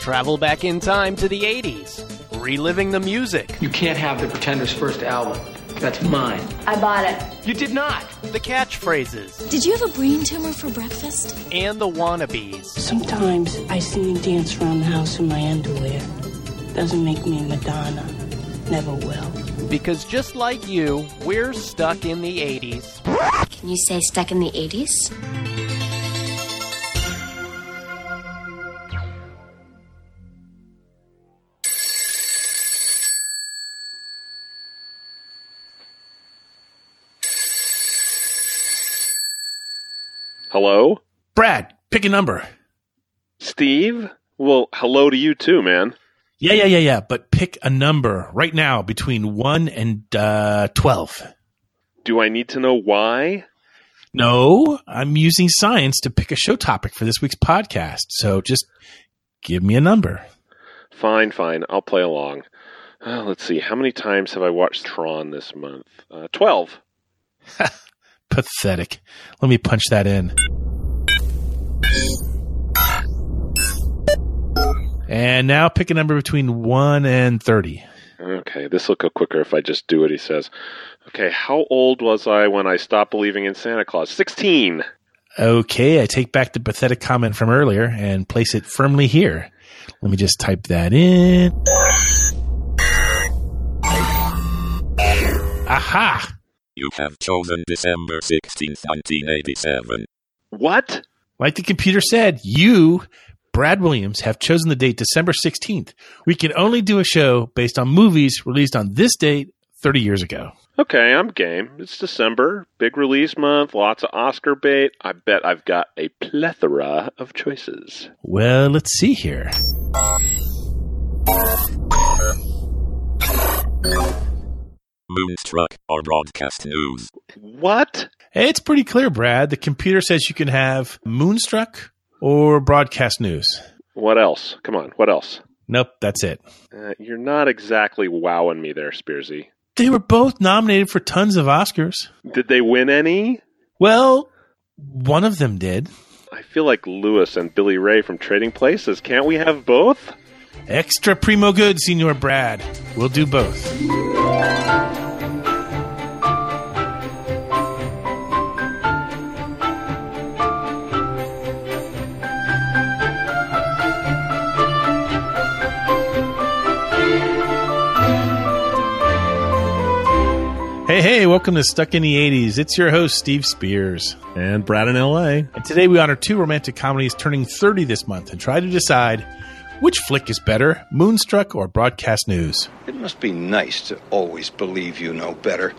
Travel back in time to the 80s, reliving the music. You can't have the Pretenders' first album. That's mine. I bought it. You did not. The catchphrases Did you have a brain tumor for breakfast? and the wannabes. Sometimes I see me dance around the house in my underwear. Doesn't make me Madonna. Never will. Because just like you, we're stuck in the 80s. Can you say stuck in the 80s? Hello? Brad, pick a number. Steve? Well, hello to you too, man. Yeah, yeah, yeah, yeah. But pick a number right now between 1 and uh, 12. Do I need to know why? No, I'm using science to pick a show topic for this week's podcast. So just give me a number. Fine, fine. I'll play along. Uh, let's see. How many times have I watched Tron this month? Uh, 12. Pathetic. Let me punch that in. And now pick a number between 1 and 30. Okay, this will go quicker if I just do what he says. Okay, how old was I when I stopped believing in Santa Claus? 16. Okay, I take back the pathetic comment from earlier and place it firmly here. Let me just type that in. Aha! You have chosen December 16th, 1987. What? Like the computer said, you, Brad Williams, have chosen the date December 16th. We can only do a show based on movies released on this date 30 years ago. Okay, I'm game. It's December, big release month, lots of Oscar bait. I bet I've got a plethora of choices. Well, let's see here. Moonstruck or broadcast news. What? It's pretty clear, Brad. The computer says you can have Moonstruck or broadcast news. What else? Come on, what else? Nope, that's it. Uh, you're not exactly wowing me there, Spearsy. They were both nominated for tons of Oscars. Did they win any? Well, one of them did. I feel like Louis and Billy Ray from Trading Places. Can't we have both? Extra primo good, Senor Brad. We'll do both. Hey, hey, welcome to Stuck in the 80s. It's your host, Steve Spears. And Brad in LA. And today we honor two romantic comedies turning 30 this month and try to decide which flick is better, Moonstruck or Broadcast News. It must be nice to always believe you know better.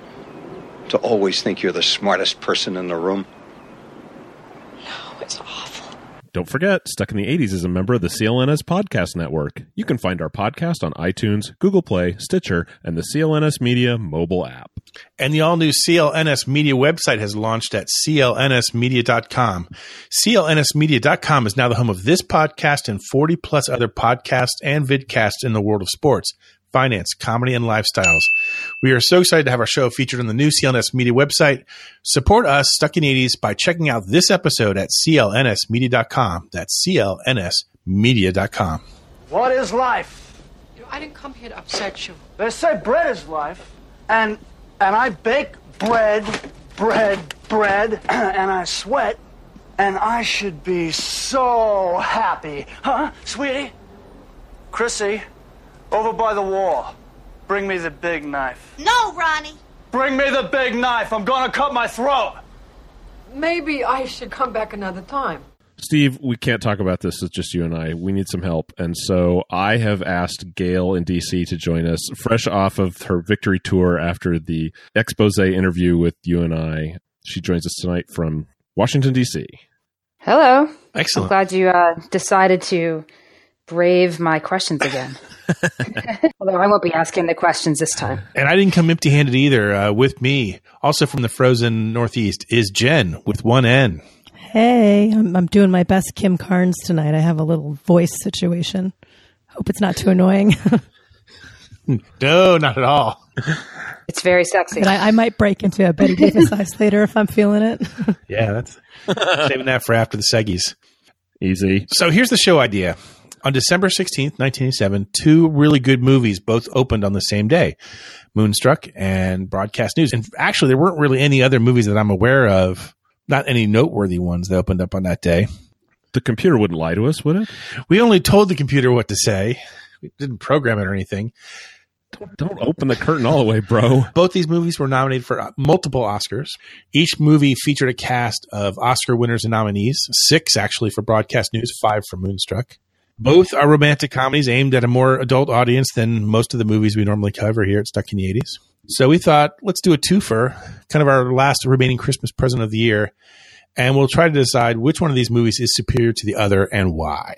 To always think you're the smartest person in the room. No, it's awful. Don't forget, Stuck in the 80s is a member of the CLNS Podcast Network. You can find our podcast on iTunes, Google Play, Stitcher, and the CLNS Media mobile app. And the all new CLNS Media website has launched at clnsmedia.com. CLNSmedia.com is now the home of this podcast and 40 plus other podcasts and vidcasts in the world of sports, finance, comedy, and lifestyles. We are so excited to have our show featured on the new CLNS Media website. Support us, Stuck in the 80s, by checking out this episode at clnsmedia.com. That's clnsmedia.com. What is life? I didn't come here to upset you. They say bread is life, and and I bake bread, bread, bread, and I sweat, and I should be so happy, huh, sweetie? Chrissy, over by the wall, bring me the big knife. No, Ronnie. Bring me the big knife. I'm gonna cut my throat. Maybe I should come back another time. Steve, we can't talk about this. It's just you and I. We need some help. And so I have asked Gail in DC to join us, fresh off of her victory tour after the expose interview with you and I. She joins us tonight from Washington, DC. Hello. I'm Excellent. glad you uh, decided to brave my questions again. Although I won't be asking the questions this time. And I didn't come empty handed either. Uh, with me, also from the frozen Northeast, is Jen with one N. Hey, I'm, I'm doing my best Kim Carnes tonight. I have a little voice situation. Hope it's not too annoying. No, not at all. It's very sexy. but I, I might break into a Bette Davis eyes later if I'm feeling it. Yeah, that's saving that for after the Seggies. Easy. So here's the show idea. On December 16th, 1987, two really good movies both opened on the same day Moonstruck and Broadcast News. And actually, there weren't really any other movies that I'm aware of, not any noteworthy ones that opened up on that day. The computer wouldn't lie to us, would it? We only told the computer what to say, we didn't program it or anything. Don't open the curtain all the way, bro. Both these movies were nominated for uh, multiple Oscars. Each movie featured a cast of Oscar winners and nominees, six actually for Broadcast News, five for Moonstruck. Both are romantic comedies aimed at a more adult audience than most of the movies we normally cover here at Stuck in the 80s. So we thought, let's do a twofer, kind of our last remaining Christmas present of the year, and we'll try to decide which one of these movies is superior to the other and why.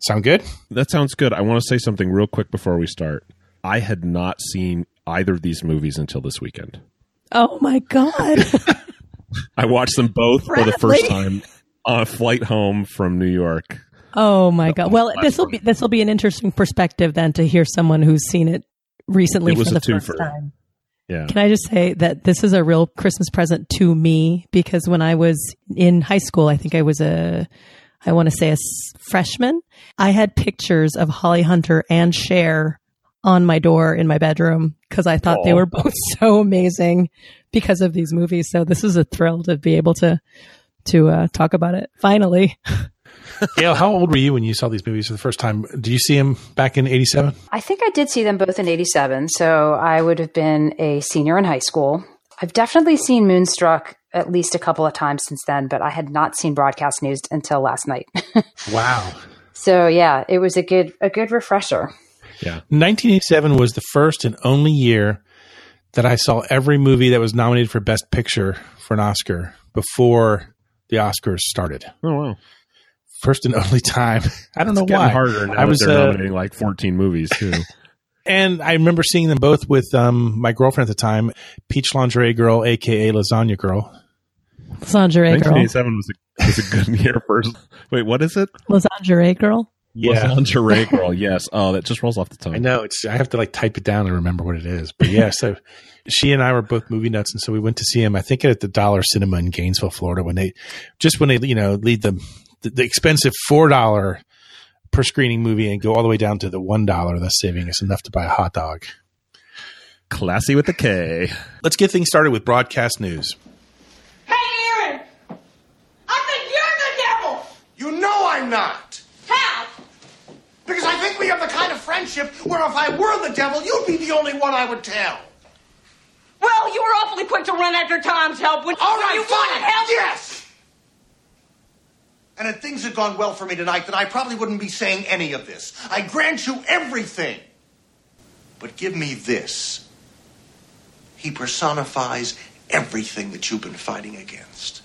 Sound good? That sounds good. I want to say something real quick before we start. I had not seen either of these movies until this weekend. Oh my god! I watched them both for the first time on a flight home from New York. Oh my god! Well, this will be this will be an interesting perspective then to hear someone who's seen it recently It for the first twofer. time. Yeah. Can I just say that this is a real Christmas present to me because when I was in high school, I think I was a, I want to say a s- freshman. I had pictures of Holly Hunter and Cher on my door in my bedroom because I thought they were both so amazing because of these movies. So this is a thrill to be able to to uh, talk about it finally. Gail, how old were you when you saw these movies for the first time? Did you see them back in 87? I think I did see them both in 87, so I would have been a senior in high school. I've definitely seen Moonstruck at least a couple of times since then, but I had not seen broadcast news until last night. Wow. so yeah, it was a good a good refresher. Yeah. 1987 was the first and only year that I saw every movie that was nominated for Best Picture for an Oscar before the Oscars started. Oh wow. First and only time. I don't know It's getting why. harder now I was that they're uh, nominating like 14 movies too. and I remember seeing them both with um, my girlfriend at the time, Peach Lingerie Girl, aka Lasagna Girl. Lingerie girl, 1987 was a, was a good year for. Wait, what is it? lingerie girl. Yeah. Lingerie girl. Yes. Oh, that just rolls off the tongue. I know it's. I have to like type it down and remember what it is. But yeah, so she and I were both movie nuts, and so we went to see him. I think at the Dollar Cinema in Gainesville, Florida, when they just when they you know lead the the, the expensive four dollar per screening movie and go all the way down to the one dollar, thus saving us enough to buy a hot dog. Classy with the K. Let's get things started with broadcast news. Hey, Aaron! I think you're the devil! You know I'm not. How? Because I think we have the kind of friendship where if I were the devil, you'd be the only one I would tell. Well, you were awfully quick to run after Tom's help when, All when you fine. wanted help. Yes. And if things had gone well for me tonight, then I probably wouldn't be saying any of this. I grant you everything. But give me this. He personifies everything that you've been fighting against.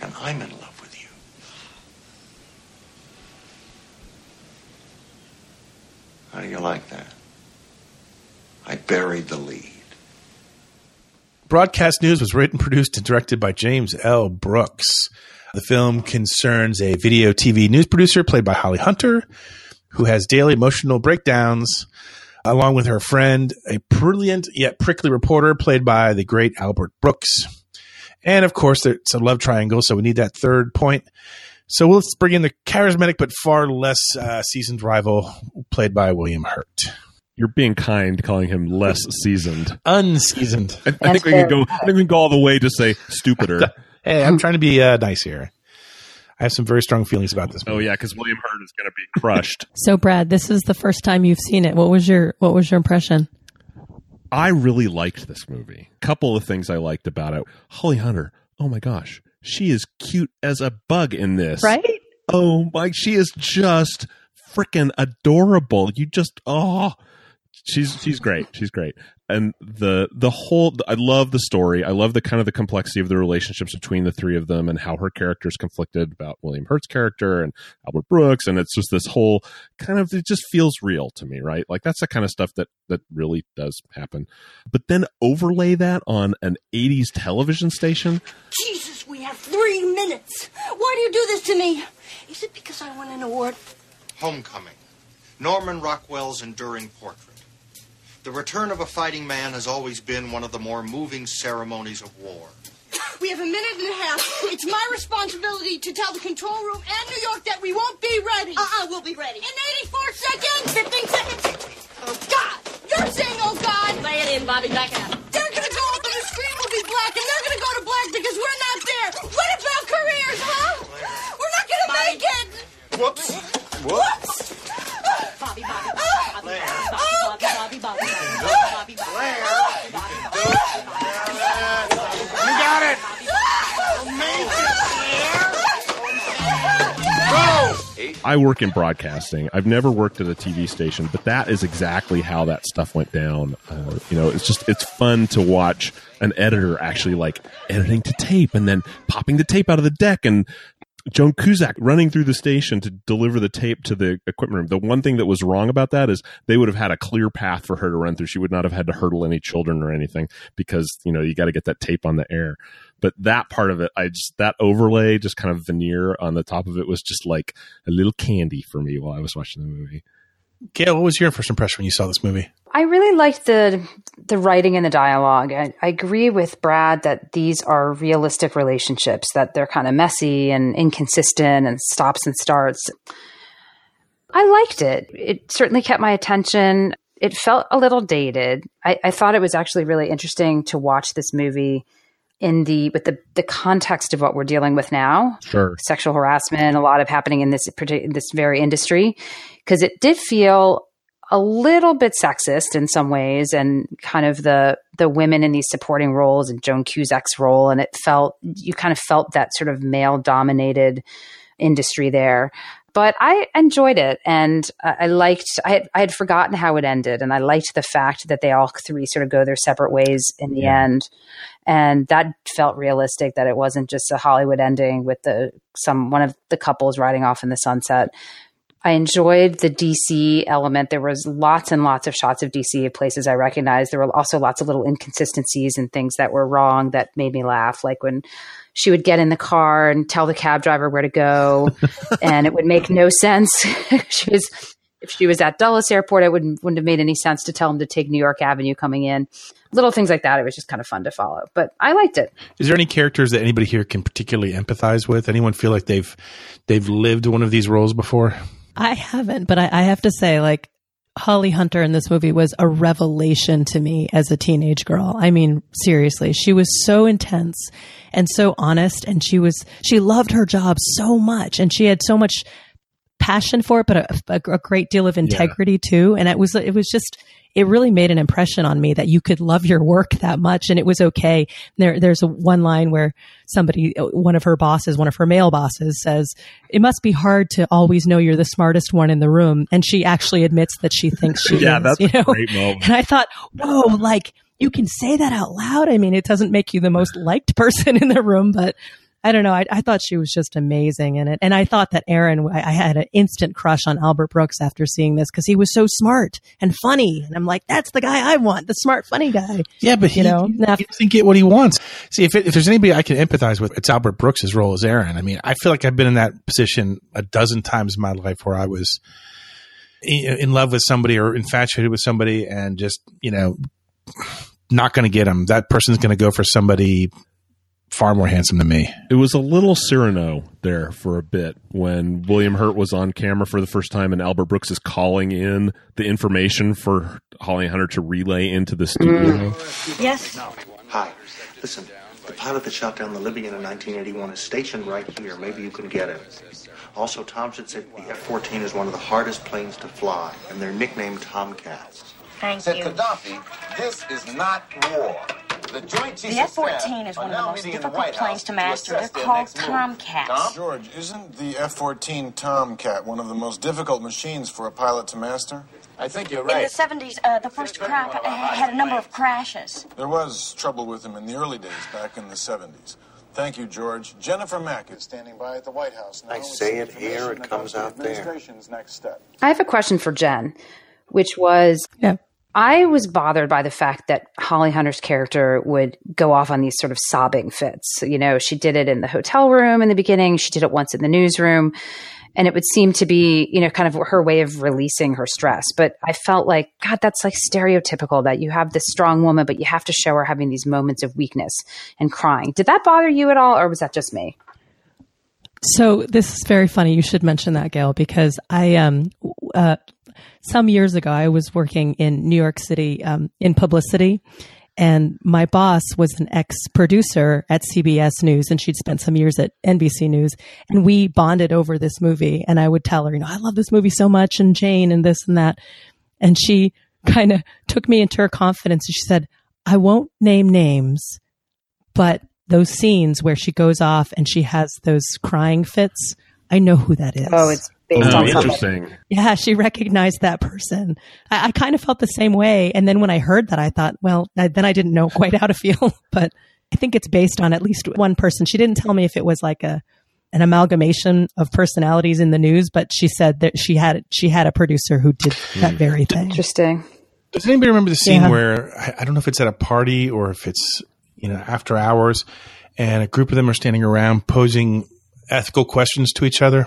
And I'm in love with you. How do you like that? I buried the lead. Broadcast News was written, produced, and directed by James L. Brooks. The film concerns a video TV news producer played by Holly Hunter, who has daily emotional breakdowns, along with her friend, a brilliant yet prickly reporter played by the great Albert Brooks. And of course, it's a love triangle, so we need that third point. So let's bring in the charismatic but far less uh, seasoned rival played by William Hurt. You're being kind, calling him less seasoned. Unseasoned. I, I think we can go. I think we can go all the way to say stupider. Hey, I'm trying to be uh, nice here. I have some very strong feelings about this. oh yeah, because William Hurt is going to be crushed. So, Brad, this is the first time you've seen it. What was your What was your impression? I really liked this movie. A Couple of things I liked about it. Holly Hunter. Oh my gosh, she is cute as a bug in this. Right? Oh my, she is just freaking adorable. You just oh, she's she's great. She's great. And the the whole I love the story. I love the kind of the complexity of the relationships between the three of them and how her character's conflicted about William Hurt's character and Albert Brooks and it's just this whole kind of it just feels real to me, right? Like that's the kind of stuff that that really does happen. But then overlay that on an 80s television station Jesus, we have three minutes. Why do you do this to me? Is it because I won an award? Homecoming. Norman Rockwell's enduring portrait. The return of a fighting man has always been one of the more moving ceremonies of war. We have a minute and a half. It's my responsibility to tell the control room and New York that we won't be ready. ready. Uh-uh, we'll be ready. In 84 seconds! 15 seconds! Oh, God! You're saying, oh, God! Lay it in, Bobby. Back out. I work in broadcasting. I've never worked at a TV station, but that is exactly how that stuff went down. Uh, you know, it's just it's fun to watch an editor actually like editing to tape and then popping the tape out of the deck and Joan Cusack running through the station to deliver the tape to the equipment room. The one thing that was wrong about that is they would have had a clear path for her to run through. She would not have had to hurdle any children or anything because, you know, you got to get that tape on the air. But that part of it, I just, that overlay, just kind of veneer on the top of it was just like a little candy for me while I was watching the movie. Gail, what was your first impression when you saw this movie? I really liked the the writing and the dialogue. I, I agree with Brad that these are realistic relationships, that they're kind of messy and inconsistent and stops and starts. I liked it. It certainly kept my attention. It felt a little dated. I, I thought it was actually really interesting to watch this movie in the with the the context of what we're dealing with now. Sure. Sexual harassment, a lot of happening in this partic- this very industry, because it did feel a little bit sexist in some ways, and kind of the the women in these supporting roles and Joan Cusack's role, and it felt you kind of felt that sort of male dominated industry there. But I enjoyed it, and I liked. I had, I had forgotten how it ended, and I liked the fact that they all three sort of go their separate ways in the end, and that felt realistic. That it wasn't just a Hollywood ending with the some one of the couples riding off in the sunset. I enjoyed the DC element. There was lots and lots of shots of DC of places I recognized. There were also lots of little inconsistencies and things that were wrong that made me laugh. Like when she would get in the car and tell the cab driver where to go, and it would make no sense. she was if she was at Dulles Airport, it wouldn't wouldn't have made any sense to tell him to take New York Avenue coming in. Little things like that. It was just kind of fun to follow, but I liked it. Is there any characters that anybody here can particularly empathize with? Anyone feel like they've they've lived one of these roles before? I haven't, but I, I have to say, like, Holly Hunter in this movie was a revelation to me as a teenage girl. I mean, seriously, she was so intense and so honest, and she was she loved her job so much, and she had so much passion for it, but a, a, a great deal of integrity too. And it was it was just it really made an impression on me that you could love your work that much and it was okay. There, there's a one line where somebody, one of her bosses, one of her male bosses says, it must be hard to always know you're the smartest one in the room. And she actually admits that she thinks she yeah, is, that's you a know? great moment. And I thought, whoa, like you can say that out loud. I mean, it doesn't make you the most liked person in the room, but I don't know. I, I thought she was just amazing in it. And I thought that Aaron, I, I had an instant crush on Albert Brooks after seeing this because he was so smart and funny. And I'm like, that's the guy I want, the smart, funny guy. Yeah, but you he, know, he doesn't get what he wants. See, if, it, if there's anybody I can empathize with, it's Albert Brooks' role as Aaron. I mean, I feel like I've been in that position a dozen times in my life where I was in, in love with somebody or infatuated with somebody and just, you know, not going to get them. That person's going to go for somebody far more handsome than me. It was a little Cyrano there for a bit when William Hurt was on camera for the first time and Albert Brooks is calling in the information for Holly Hunter to relay into the studio. Mm. Yes? Hi. Listen, the pilot that shot down the Libyan in 1981 is stationed right here. Maybe you can get him. Also, Thompson said the F-14 is one of the hardest planes to fly, and they're nicknamed Tomcats. Thank Said you. Gaddafi, this is not war. The Joint Chiefs The F-14 is one of the most meeting the difficult planes to master. assess They're called next. Tomcats. Tom? George, isn't the F 14 Tomcat one of the most difficult machines for a pilot to master? I think you're right. In the 70s, uh, the first crop had a number of crashes. There was trouble with him in the early days back in the 70s. Thank you, George. Jennifer Mack is standing by at the White House now. I say it here, it about comes the out there. administration's next step. I have a question for Jen, which was Yeah. I was bothered by the fact that Holly Hunter's character would go off on these sort of sobbing fits. You know, she did it in the hotel room in the beginning, she did it once in the newsroom, and it would seem to be, you know, kind of her way of releasing her stress. But I felt like, God, that's like stereotypical that you have this strong woman, but you have to show her having these moments of weakness and crying. Did that bother you at all, or was that just me? So this is very funny. You should mention that, Gail, because I um uh, some years ago I was working in New York City um, in publicity, and my boss was an ex producer at CBS News, and she'd spent some years at NBC News, and we bonded over this movie. And I would tell her, you know, I love this movie so much, and Jane, and this and that, and she kind of took me into her confidence, and she said, "I won't name names, but." Those scenes where she goes off and she has those crying fits, I know who that is. Oh, it's based Oh, on something. interesting. Yeah, she recognized that person. I, I kind of felt the same way. And then when I heard that, I thought, well, I, then I didn't know quite how to feel. But I think it's based on at least one person. She didn't tell me if it was like a an amalgamation of personalities in the news, but she said that she had she had a producer who did that hmm. very thing. Interesting. Does anybody remember the scene Yeah. where I I don't know if it's at a party or if it's you know after hours, and a group of them are standing around posing ethical questions to each other?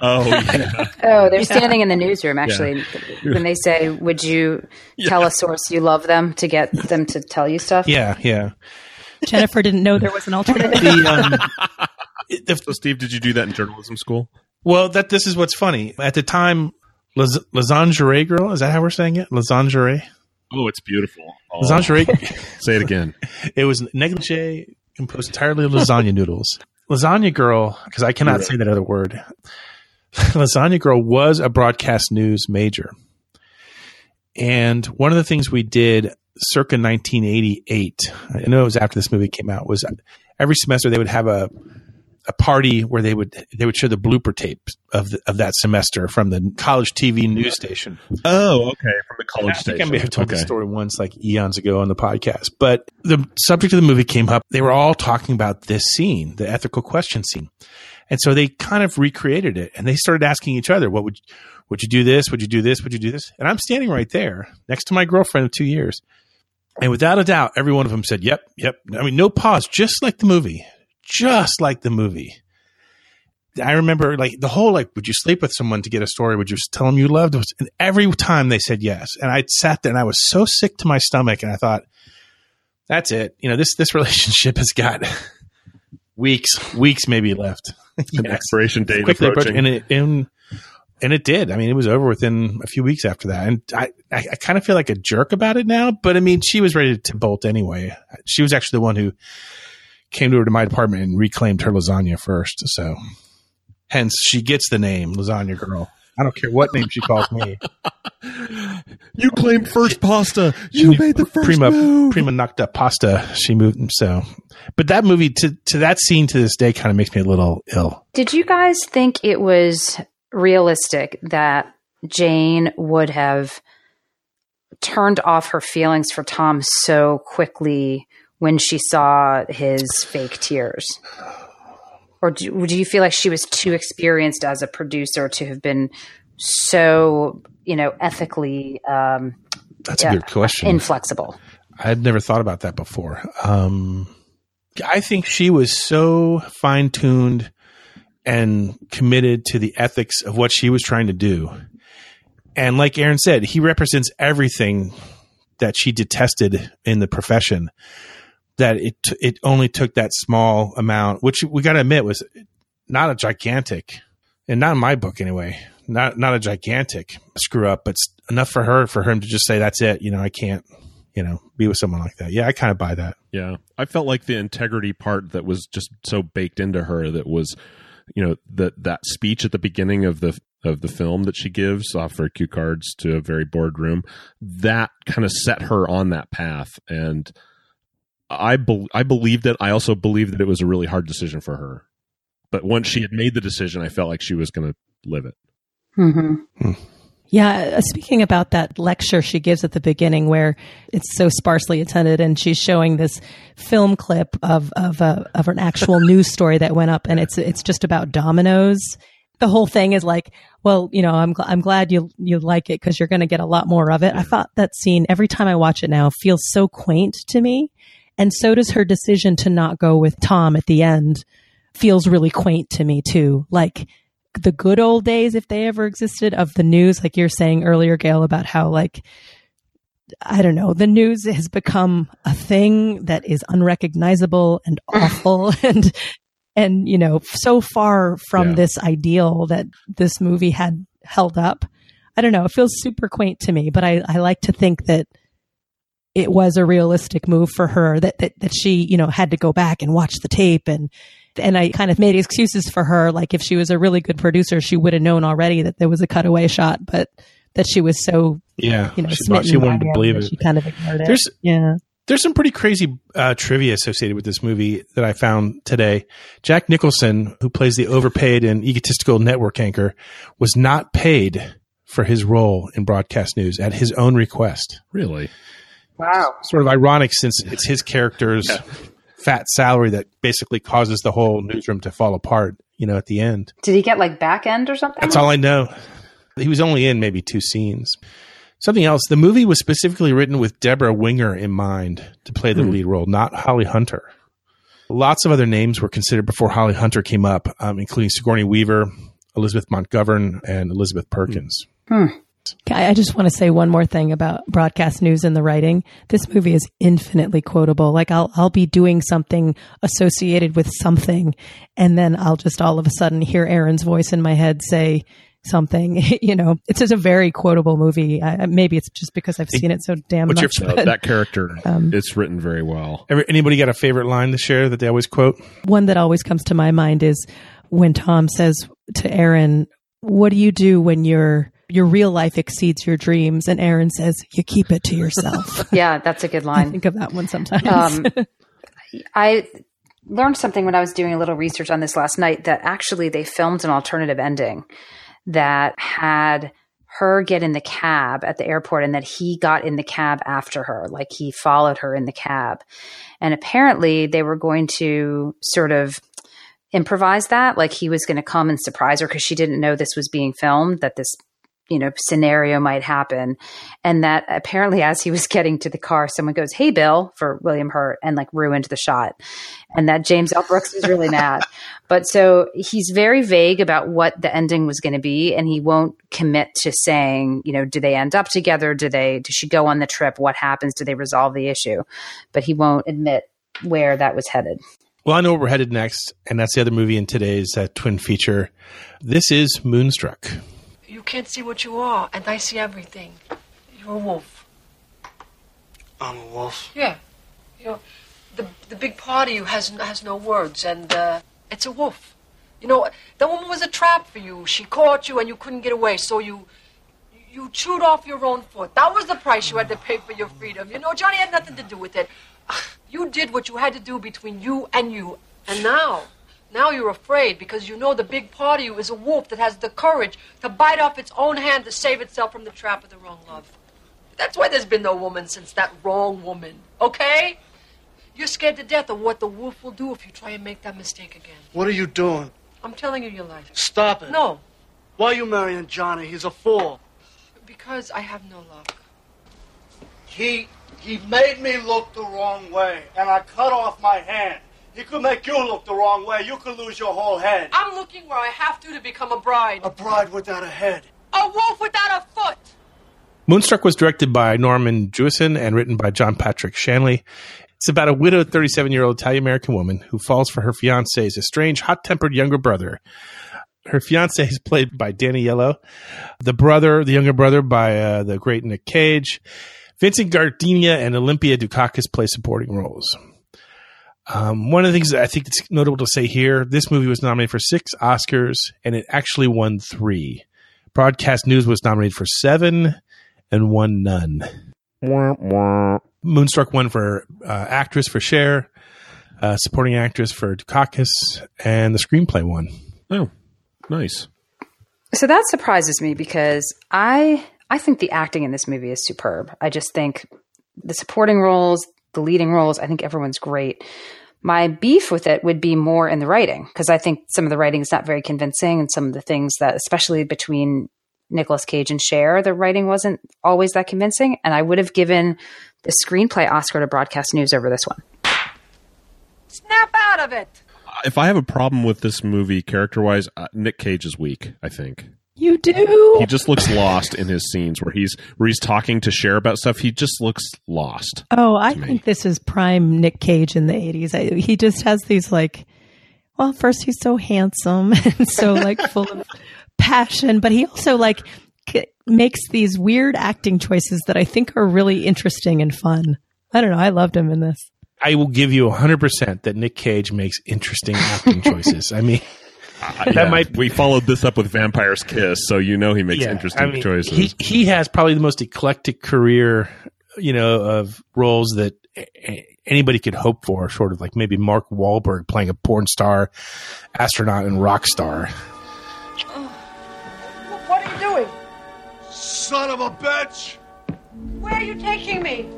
Oh yeah. Oh, they're Yeah. standing in the newsroom actually when they say, "Would you tell a source you love them to get them to tell you stuff?" Yeah, yeah. Jennifer didn't know there was an alternative. The, um, it- the- So, Steve, did you do that in journalism school? well, that this is what's funny. At the time, Las- Lasangere girl is that how we're saying it? Lasangere. Oh, it's beautiful. Oh. Lasangere. Say it again. It was negligee composed entirely of lasagna noodles. Lasagna Girl, because I cannot say that other word. Lasagna Girl was a broadcast news major. And one of the things we did circa 1988, I know it was after this movie came out, was every semester they would have a a party where they would they would show the blooper tape of the, of that semester from the college TV news station. Oh, okay. From the college I think station. I may have told okay. the story once, like eons ago on the podcast. But the subject of the movie came up. They were all talking about this scene, the ethical question scene, and so they kind of recreated it. And they started asking each other, "What would would you do this? Would you do this? Would you do this?" And I'm standing right there next to my girlfriend of two years, and without a doubt, every one of them said, "Yep, yep." I mean, no pause, just like the movie, just like the movie. I remember like the whole like, would you sleep with someone to get a story? Would you tell them you loved? Was, and every time they said yes, and I sat there and I was so sick to my stomach, and I thought, that's it. You know this this relationship has got weeks, weeks maybe left. An expiration date Quickly approaching. and it and, and it did. I mean, it was over within a few weeks after that, and I I, I kind of feel like a jerk about it now. But I mean, she was ready to bolt anyway. She was actually the one who came to her to my apartment and reclaimed her lasagna first. So, hence she gets the name Lasagna Girl. I don't care what name she calls me. you claimed first pasta. You made the first prima move. prima nocta pasta. She moved so, but that movie to to that scene to this day kind of makes me a little ill. Did you guys think it was realistic that Jane would have turned off her feelings for Tom so quickly when she saw his fake tears? Or do, do you feel like she was too experienced as a producer to have been so, you know, ethically um, That's a good question. inflexible? I had never thought about that before. Um, I think she was so fine tuned and committed to the ethics of what she was trying to do. And like Aaron said, he represents everything that she detested in the profession. That it t- it only took that small amount, which we got to admit was not a gigantic, and not in my book anyway, not not a gigantic screw up, but enough for her for him to just say that's it. You know, I can't, you know, be with someone like that. Yeah, I kind of buy that. Yeah. I felt like the integrity part that was just so baked into her that was, you know, that that speech at the beginning of the of the film that she gives off her cue cards to a very bored room, that kind of set her on that path. And I bel I believed it. I also believed that it was a really hard decision for her. But once she had made the decision, I felt like she was going to live it. Mm-hmm. Yeah, uh, speaking about that lecture she gives at the beginning, where it's so sparsely attended, and she's showing this film clip of of a, of an actual news story that went up, and it's it's just about dominoes. The whole thing is like, well, you know, I'm gl- I'm glad you you like it because you're going to get a lot more of it. I thought that scene every time I watch it now feels so quaint to me, and so does her decision to not go with Tom at the end. Feels really quaint to me too, like the good old days, if they ever existed, of the news, like you're saying earlier, Gail, about how like I don't know, the news has become a thing that is unrecognizable and awful and and you know, so far from Yeah. this ideal that this movie had held up. I don't know. It feels super quaint to me, but I, I like to think that it was a realistic move for her that, that, that she, you know, had to go back and watch the tape and, and I kind of made excuses for her. Like if she was a really good producer, she would have known already that there was a cutaway shot, but that she was so, Yeah, you know, she, she wanted to believe it. She kind of ignored it. There's yeah. There's some pretty crazy uh, trivia associated with this movie that I found today. Jack Nicholson, who plays the overpaid and egotistical network anchor, was not paid for his role in broadcast news at his own request. Really? Wow. Sort of ironic since it's his character's fat salary that basically causes the whole newsroom to fall apart, you know, at the end. Did he get like back end or something? That's all I know. He was only in maybe two scenes. Something else. The movie was specifically written with Debra Winger in mind to play the lead role, not Holly Hunter. Lots of other names were considered before Holly Hunter came up, um, including Sigourney Weaver, Elizabeth McGovern, and Elizabeth Perkins. I I just want to say one more thing about broadcast news and the writing. This movie is infinitely quotable. Like I'll I'll be doing something associated with something, and then I'll just all of a sudden hear Aaron's voice in my head say something. you know, it's just a very quotable movie. I, I- maybe it's just because I've seen it so damn What's much. No, but that character, Um, it's written very well. Anybody got a favorite line to share that they always quote? one that always comes to my mind is when Tom says to Aaron, "What do you do when your your real life exceeds your dreams?" And Aaron says, "You keep it to yourself." Yeah, that's a good line. I think of that one sometimes. Um, I learned something when I was doing a little research on this last night that actually they filmed an alternative ending that had her get in the cab at the airport and that he got in the cab after her, like he followed her in the cab. And apparently they were going to sort of improvise that, like he was going to come and surprise her because she didn't know this was being filmed, that this you know scenario might happen. And that apparently as he was getting to the car someone goes hey bill for william hurt and like ruined the shot. And that james l. Brooks was really mad. But so he's very vague about what the ending was going to be and he won't commit to saying you know do they end up together? Do they does she go on the trip? What happens? Do they resolve the issue? But he won't admit where that was headed. Well, I know where we're headed next, and that's the other movie in today's uh, twin feature. This is Moonstruck. Can't see what you are, and I see everything. You're a wolf. I'm a wolf. Yeah. You know, the the big part of you has has no words, and uh, it's a wolf. You know, that woman was a trap for you. She caught you, and you couldn't get away, so you you chewed off your own foot. That was the price you had to pay for your freedom. You know, Johnny had nothing to do with it. You did what you had to do between you and you, and now. Now you're afraid because you know the big part of you is a wolf that has the courage to bite off its own hand to save itself from the trap of the wrong love. That's why there's been no woman since that wrong woman, okay? You're scared to death of what the wolf will do if you try and make that mistake again. What are you doing? I'm telling you your life. Stop it. No, Why are you marrying Johnny? He's a fool. because I have no luck. He he made me look the wrong way, and I cut off my hand. He could make you look the wrong way. You could lose your whole head. I'm looking where I have to to become a bride. A bride without a head. A wolf without a foot. Moonstruck was directed by Norman Jewison and written by John Patrick Shanley. It's about a widowed 37 year old Italian American woman who falls for her fiance's estranged, hot tempered younger brother. Her fiance is played by Danny Aiello, the brother, the younger brother, by uh, the great Nick Cage. Vincent Gardenia and Olympia Dukakis play supporting roles. Um, one of the things that I think it's notable to say here, this movie was nominated for six Oscars and it actually won three. Broadcast News was nominated for seven and won none. Moonstruck won for uh, actress for Cher, uh, supporting actress for Dukakis, and the screenplay won. Oh, nice. So that surprises me because I I think the acting in this movie is superb. I just think the supporting roles, the leading roles, I think everyone's great. My beef with it would be more in the writing because I think some of the writing is not very convincing, and some of the things that, especially between Nicolas Cage and Cher, the writing wasn't always that convincing. And I would have given the screenplay Oscar to Broadcast News over this one. Snap out of it. If I have a problem with this movie character wise, uh, Nick Cage is weak. I think you do. he just looks lost in his scenes where he's where he's talking to Cher about stuff. He just looks lost. Oh, I think this is prime Nick Cage in the 80s. He just has these like Well, first he's so handsome and so like full of passion, but he also like k- makes these weird acting choices that I think are really interesting and fun. I don't know. I loved him in this. I will give you 100% that Nick Cage makes interesting acting choices. I mean, that that might we followed this up with Vampire's Kiss, so you know he makes Yeah, interesting I mean, choices. He he has probably the most eclectic career, you know, of roles that a- a- anybody could hope for. Sort of like maybe Mark Wahlberg playing a porn star, astronaut, and rock star. Oh, what are you doing? Son of a bitch! Where are you taking me?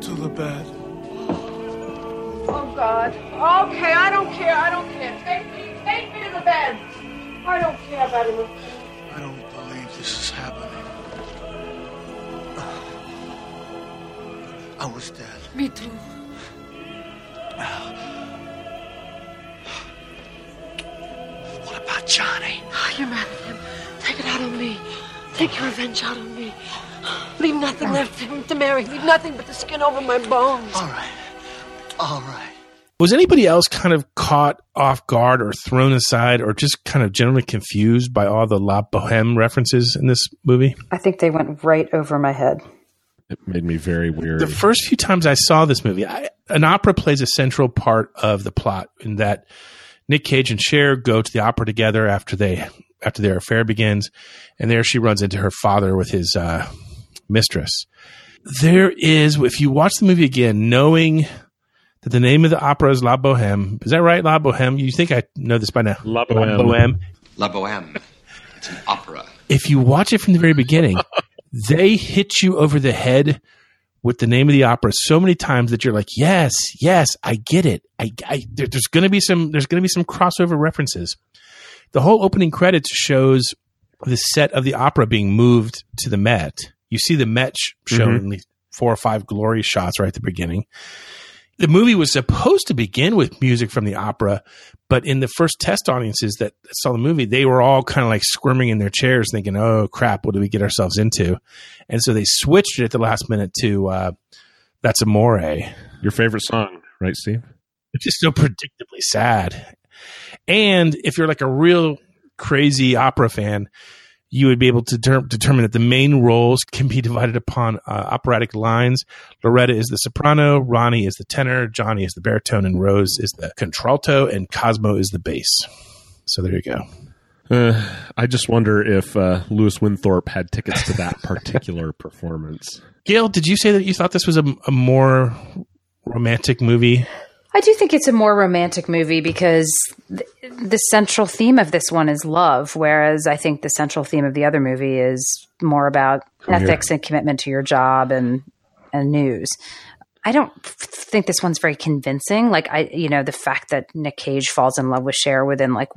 To the bed. Oh, God. Okay, I don't care. I don't care. Take me. Take me to the bed. I don't care about him. I don't believe this is happening. I was dead. Me too. What about Johnny? Ah, you're mad at him. Take it out on me. Take your revenge out on me. Leave nothing left for him to marry. Leave nothing but the skin over my bones. All right. All right. Was anybody else kind of caught off guard or thrown aside or just kind of generally confused by all the La Boheme references in this movie? I think they went right over my head. it made me very weird. The first few times I saw this movie, I, an opera plays a central part of the plot in that Nick Cage and Cher go to the opera together after they after their affair begins, and there she runs into her father with his uh, mistress. There is, if you watch the movie again, knowing that the name of the opera is La Boheme, is that right? La Boheme. You think I know this by now? La Boheme. La Boheme. It's an opera. If you watch it from the very beginning, they hit you over the head with the name of the opera so many times that you're like, yes, yes, I get it. I, I there, there's going to be some there's going to be some crossover references. The whole opening credits shows the set of the opera being moved to the Met. You see the Met sh- shown Mhm. in the four or five glorious shots right at the beginning. The movie was supposed to begin with music from the opera, but in the first test audiences that saw the movie, they were all kind of like squirming in their chairs, thinking, "Oh crap, what do we get ourselves into?" And so they switched it at the last minute to uh, "That's Amore," Your favorite song, right, Steve? which is so predictably sad. And if you're like a real crazy opera fan, you would be able to ter- determine that the main roles can be divided upon uh, operatic lines. Loretta is the soprano, Ronnie is the tenor, Johnny is the baritone, and Rose is the contralto, and Cosmo is the bass. So there you go. Uh, I just wonder if uh, Louis Winthorpe had tickets to that particular performance. Gail, did you say that you thought this was a, a more romantic movie? I do think it's a more romantic movie because th- the central theme of this one is love, whereas I think the central theme of the other movie is more about oh, Career. ethics and commitment to your job and and news. I don't think this one's very convincing. Like I, you know, the fact that Nick Cage falls in love with Cher within like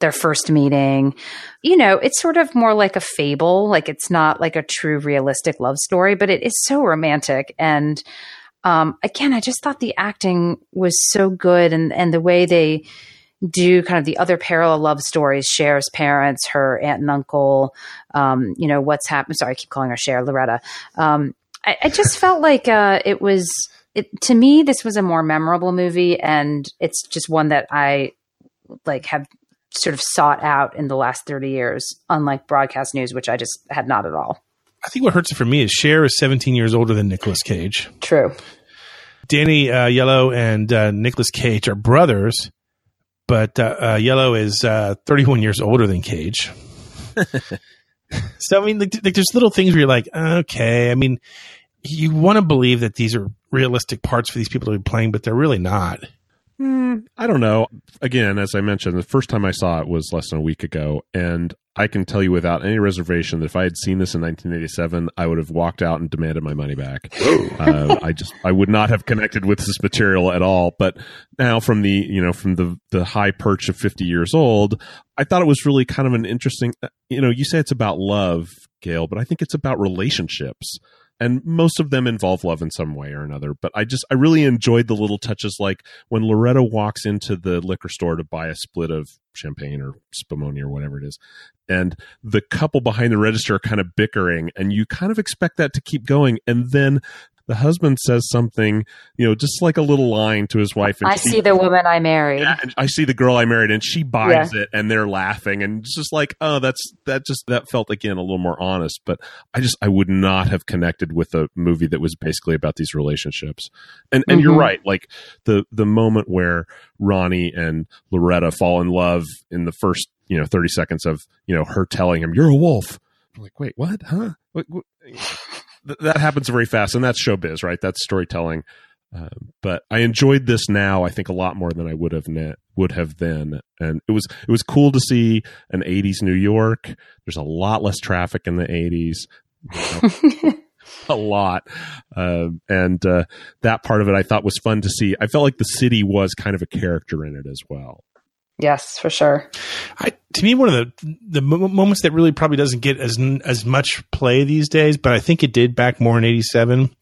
their first meeting, you know, it's sort of more like a fable. Like it's not like a true realistic love story, but it is so romantic and um, again, I just thought the acting was so good, and and the way they do kind of the other parallel love stories, Cher's parents, her aunt and uncle, um, you know what's happened. Sorry, I keep calling her Cher, Loretta. Um, I, I just felt like uh, it was it to me. This was a more memorable movie, and it's just one that I like have sort of sought out in the last thirty years. Unlike broadcast news, which I just had not at all. I think what hurts it for me is Cher is 17 years older than Nicolas Cage. True. Danny uh, Aiello and uh, Nicolas Cage are brothers, but uh, uh, Aiello is uh, 31 years older than Cage. so I mean, like, like, there's little things where you're like, okay. I mean, you want to believe that these are realistic parts for these people to be playing, but they're really not. Hmm, I don't know. Again, as I mentioned, the first time I saw it was less than a week ago, and I can tell you without any reservation that if I had seen this in 1987, I would have walked out and demanded my money back. uh, I just I would not have connected with this material at all. But now, from the you know from the the high perch of 50 years old, I thought it was really kind of an interesting. uh, You know, you say it's about love, Gail, but I think it's about relationships and most of them involve love in some way or another but i just i really enjoyed the little touches like when loretta walks into the liquor store to buy a split of champagne or spumoni or whatever it is and the couple behind the register are kind of bickering and you kind of expect that to keep going and then the husband says something, you know, just like a little line to his wife. And I she- see the woman I married. and I see the girl I married, and she buys Yeah. it, and they're laughing, and it's just like, oh, that's that just that felt again a little more honest. But I just I would not have connected with a movie that was basically about these relationships. And and you're Mhm. right, like the the moment where Ronnie and Loretta fall in love in the first you know 30 seconds of you know her telling him you're a wolf. I'm like, wait, what? Huh? What, what? Th- that happens very fast, and that's showbiz, right? That's storytelling. Um, but I enjoyed this now. I think a lot more than I would have ne- would have then, and it was it was cool to see an '80s New York. There's a lot less traffic in the '80s, a lot, um, and uh, that part of it I thought was fun to see. I felt like the city was kind of a character in it as well. Yes, for sure. I, to me, one of the the mo- moments that really probably doesn't get as as much play these days, but I think it did back more in '87,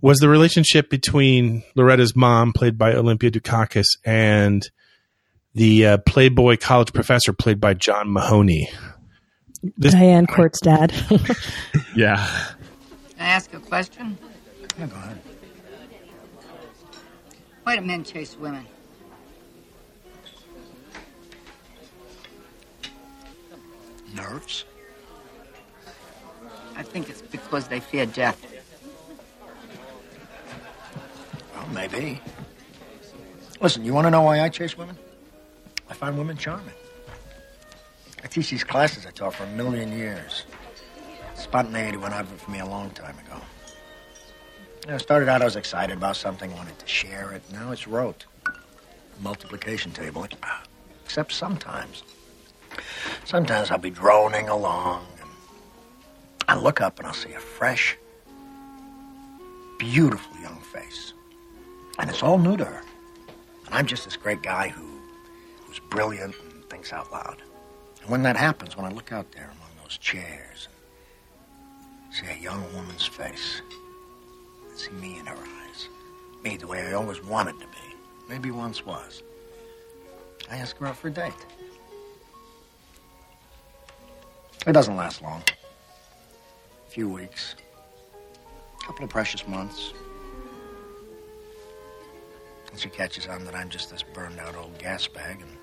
was the relationship between Loretta's mom, played by Olympia Dukakis, and the uh, Playboy college professor, played by John Mahoney. This, Diane Court's dad. Yeah, Can I ask a question? Yeah, go ahead. Why do men chase women? Nerves? I think it's because they fear death. Well, maybe. Listen, you want to know why I chase women? I find women charming. I teach these classes I taught for a million years. Spontaneity went out of it for me a long time ago. You know, I started out, I was excited about something, wanted to share it. Now it's rote. Multiplication table. Except sometimes. Sometimes I'll be droning along, and I'll look up and I'll see a fresh, beautiful young face. And it's all new to her. And I'm just this great guy who, who's brilliant and thinks out loud. And when that happens, when I look out there among those chairs and see a young woman's face, and see me in her eyes, me the way I always wanted to be, maybe once was, I ask her out for a date. It doesn't last long. A few weeks, a couple of precious months. And she catches on that I'm just this burned out old gas bag, and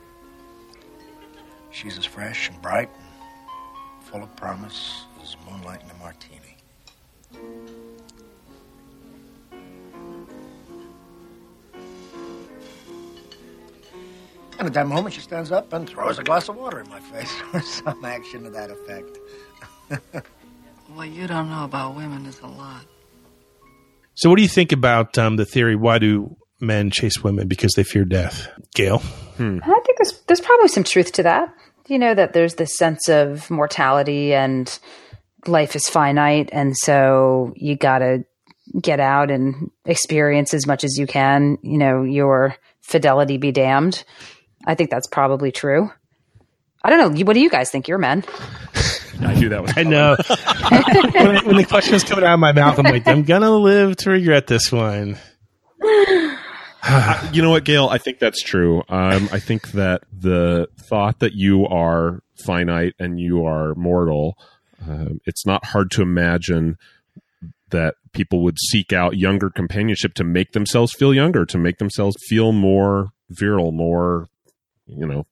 she's as fresh and bright and full of promise as moonlight in a martini. And at that moment, she stands up and throws a glass of water in my face, or some action to that effect. What you don't know about women is a lot. so, what do you think about um, the theory? Why do men chase women because they fear death? Gail, I think there's there's probably some truth to that. You know that there's this sense of mortality and life is finite, and so you got to get out and experience as much as you can. You know, your fidelity be damned. I think that's probably true. I don't know. What do you guys think? You're men. I knew that was. I know when, when the question was coming out of my mouth, I'm like, I'm gonna live to regret this one. You know what, Gail? I think that's true. Um, I think that the thought that you are finite and you are mortal, um, it's not hard to imagine that people would seek out younger companionship to make themselves feel younger, to make themselves feel more virile, more, you know,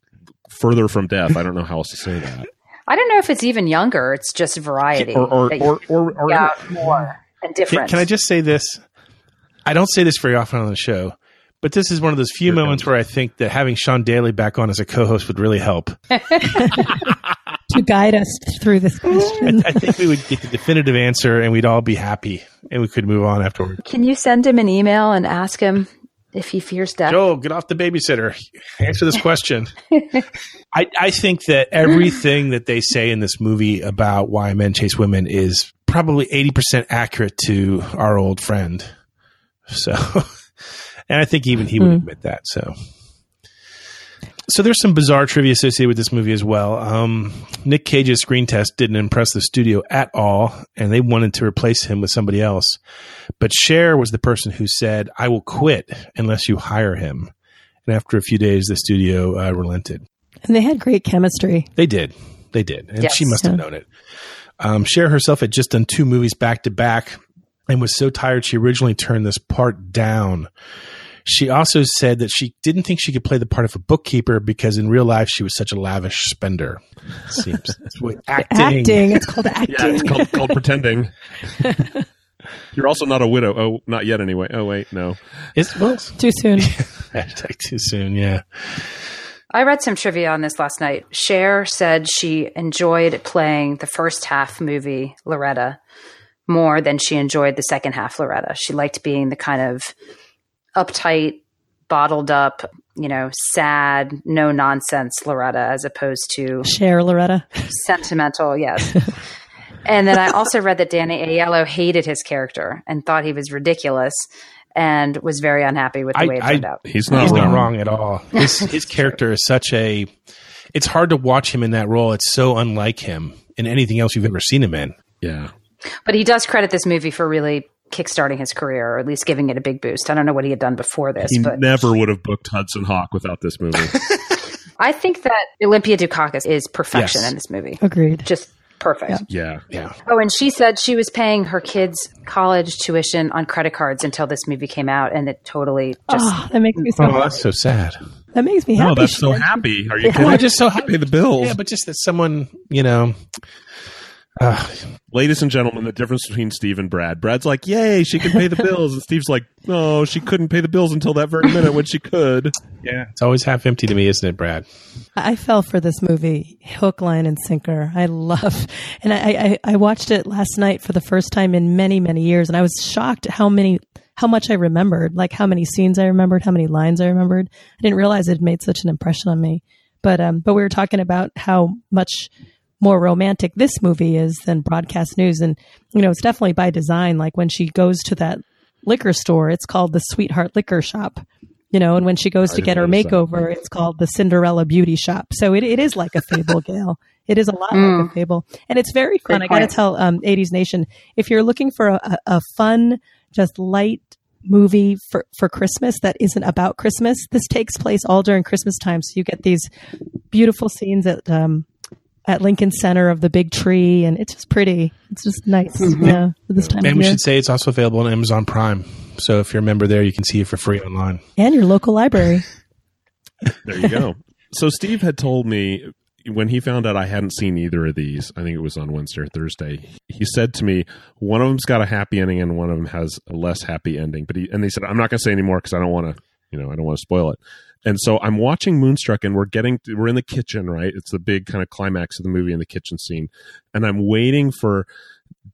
further from death. I don't know how else to say that. I don't know if it's even younger. It's just variety. Or, or, that or, or, or seek more and different. can I just say this? I don't say this very often on the show, but this is one of those few moments where I think that having Sean Daly back on as a co-host would really help. to guide us through this question. I think we would get the definitive answer, and we'd all be happy, and we could move on afterward. Can you send him an email and ask him if he fears death? Joel, get off the babysitter. Answer this question. I, I think that everything that they say in this movie about why men chase women is probably 80% accurate to our old friend. So, and I think even he would Hmm. admit that. So, so there's some bizarre trivia associated with this movie as well. Um, Nick Cage's screen test didn't impress the studio at all, and they wanted to replace him with somebody else. But Cher was the person who said, "I will quit unless you hire him." And after a few days, the studio uh, relented. and they had great chemistry. They did, they did, and Yes. she must have Yeah. known it. Um, Cher herself had just done two movies back to back, and was so tired she originally turned this part down. She also said that she didn't think she could play the part of a bookkeeper because in real life she was such a lavish spender. Seems that's acting. Acting. It's called acting. Yeah, it's called, called pretending. You're also not a widow. Oh, not yet anyway. Oh, wait, no. It's well, Too soon. hashtag too soon. Yeah. I read some trivia on this last night. Cher said she enjoyed playing the first half movie Loretta more than she enjoyed the second half Loretta. She liked being the kind of uptight, bottled up, you know, sad, no nonsense Loretta as opposed to Cher Loretta. sentimental, yes. and then I also read that Danny Aiello hated his character and thought he was ridiculous and was very unhappy with the I, way it I- turned out. He's not he's wrong. not wrong at all. His his character is such a. It's hard to watch him in that role. It's so unlike him in anything else you've ever seen him in. Yeah. But he does credit this movie for really kickstarting his career, or at least giving it a big boost. I don't know what he had done before this, He but never would have booked Hudson Hawk without this movie. I think that Olympia Dukakis is perfection Yes. in this movie. Agreed. Just perfect. yeah. Yeah. Oh, and she said she was paying her kids' college tuition on credit cards until this movie came out, and it totally just. Oh, that makes me so. Oh, that's so sad. That makes me happy. No, that's so happy. Are you Yeah. I'm just so happy the bills. Yeah, but just that someone, you know, uh, Ladies and gentlemen, the difference between Steve and Brad. Brad's like, yay, she can pay the bills. And Steve's like, no, she couldn't pay the bills until that very minute when she could. yeah, it's always half empty to me, isn't it, Brad? I fell for this movie, hook, line, and sinker. I love, and I, I, I watched it last night for the first time in many, many years, and I was shocked how many, how much I remembered, like how many scenes I remembered, how many lines I remembered. I didn't realize it had made such an impression on me. But, um, but we were talking about how much more romantic this movie is than broadcast news, and you know, it's definitely by design. Like when she goes to that liquor store, it's called the Sweetheart Liquor Shop. You know, and when she goes I to get her makeover, it's called the Cinderella Beauty Shop. So it, it is like a fable, Gail. It is a lot like a fable, and it's very fun. I got to tell, um, '80s Nation, if you're looking for a, a a fun, just light movie for for Christmas that isn't about Christmas, this takes place all during Christmas time. So you get these beautiful scenes at um, at Lincoln Center of the big tree, and it's just pretty. It's just nice, yeah, mm-hmm. for this time And of we year. should say it's also available on Amazon Prime. So if you're a member there, you can see it for free online. and your local library. There you go. so Steve had told me when he found out I hadn't seen either of these, I think it was on Wednesday or Thursday, he said to me, one of them's got a happy ending and one of them has a less happy ending. But he, and they said, I'm not going to say anymore because I don't want to, you know, I don't want to spoil it. And so I'm watching Moonstruck and we're getting, to, we're in the kitchen, right? It's the big kind of climax of the movie in the kitchen scene. And I'm waiting for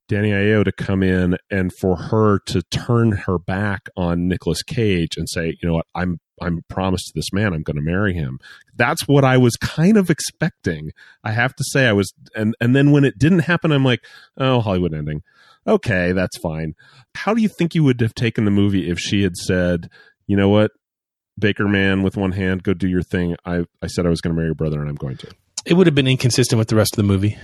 Danny Ayo to come in and for her to turn her back on Nicolas Cage and say, you know what, I'm I'm promised to this man, I'm going to marry him. That's what I was kind of expecting. I have to say, I was, and and then when it didn't happen, I'm like, oh, Hollywood ending. Okay, that's fine. How do you think you would have taken the movie if she had said, you know what, Baker man with one hand, go do your thing. I I said I was going to marry your brother, and I'm going to. It would have been inconsistent with the rest of the movie.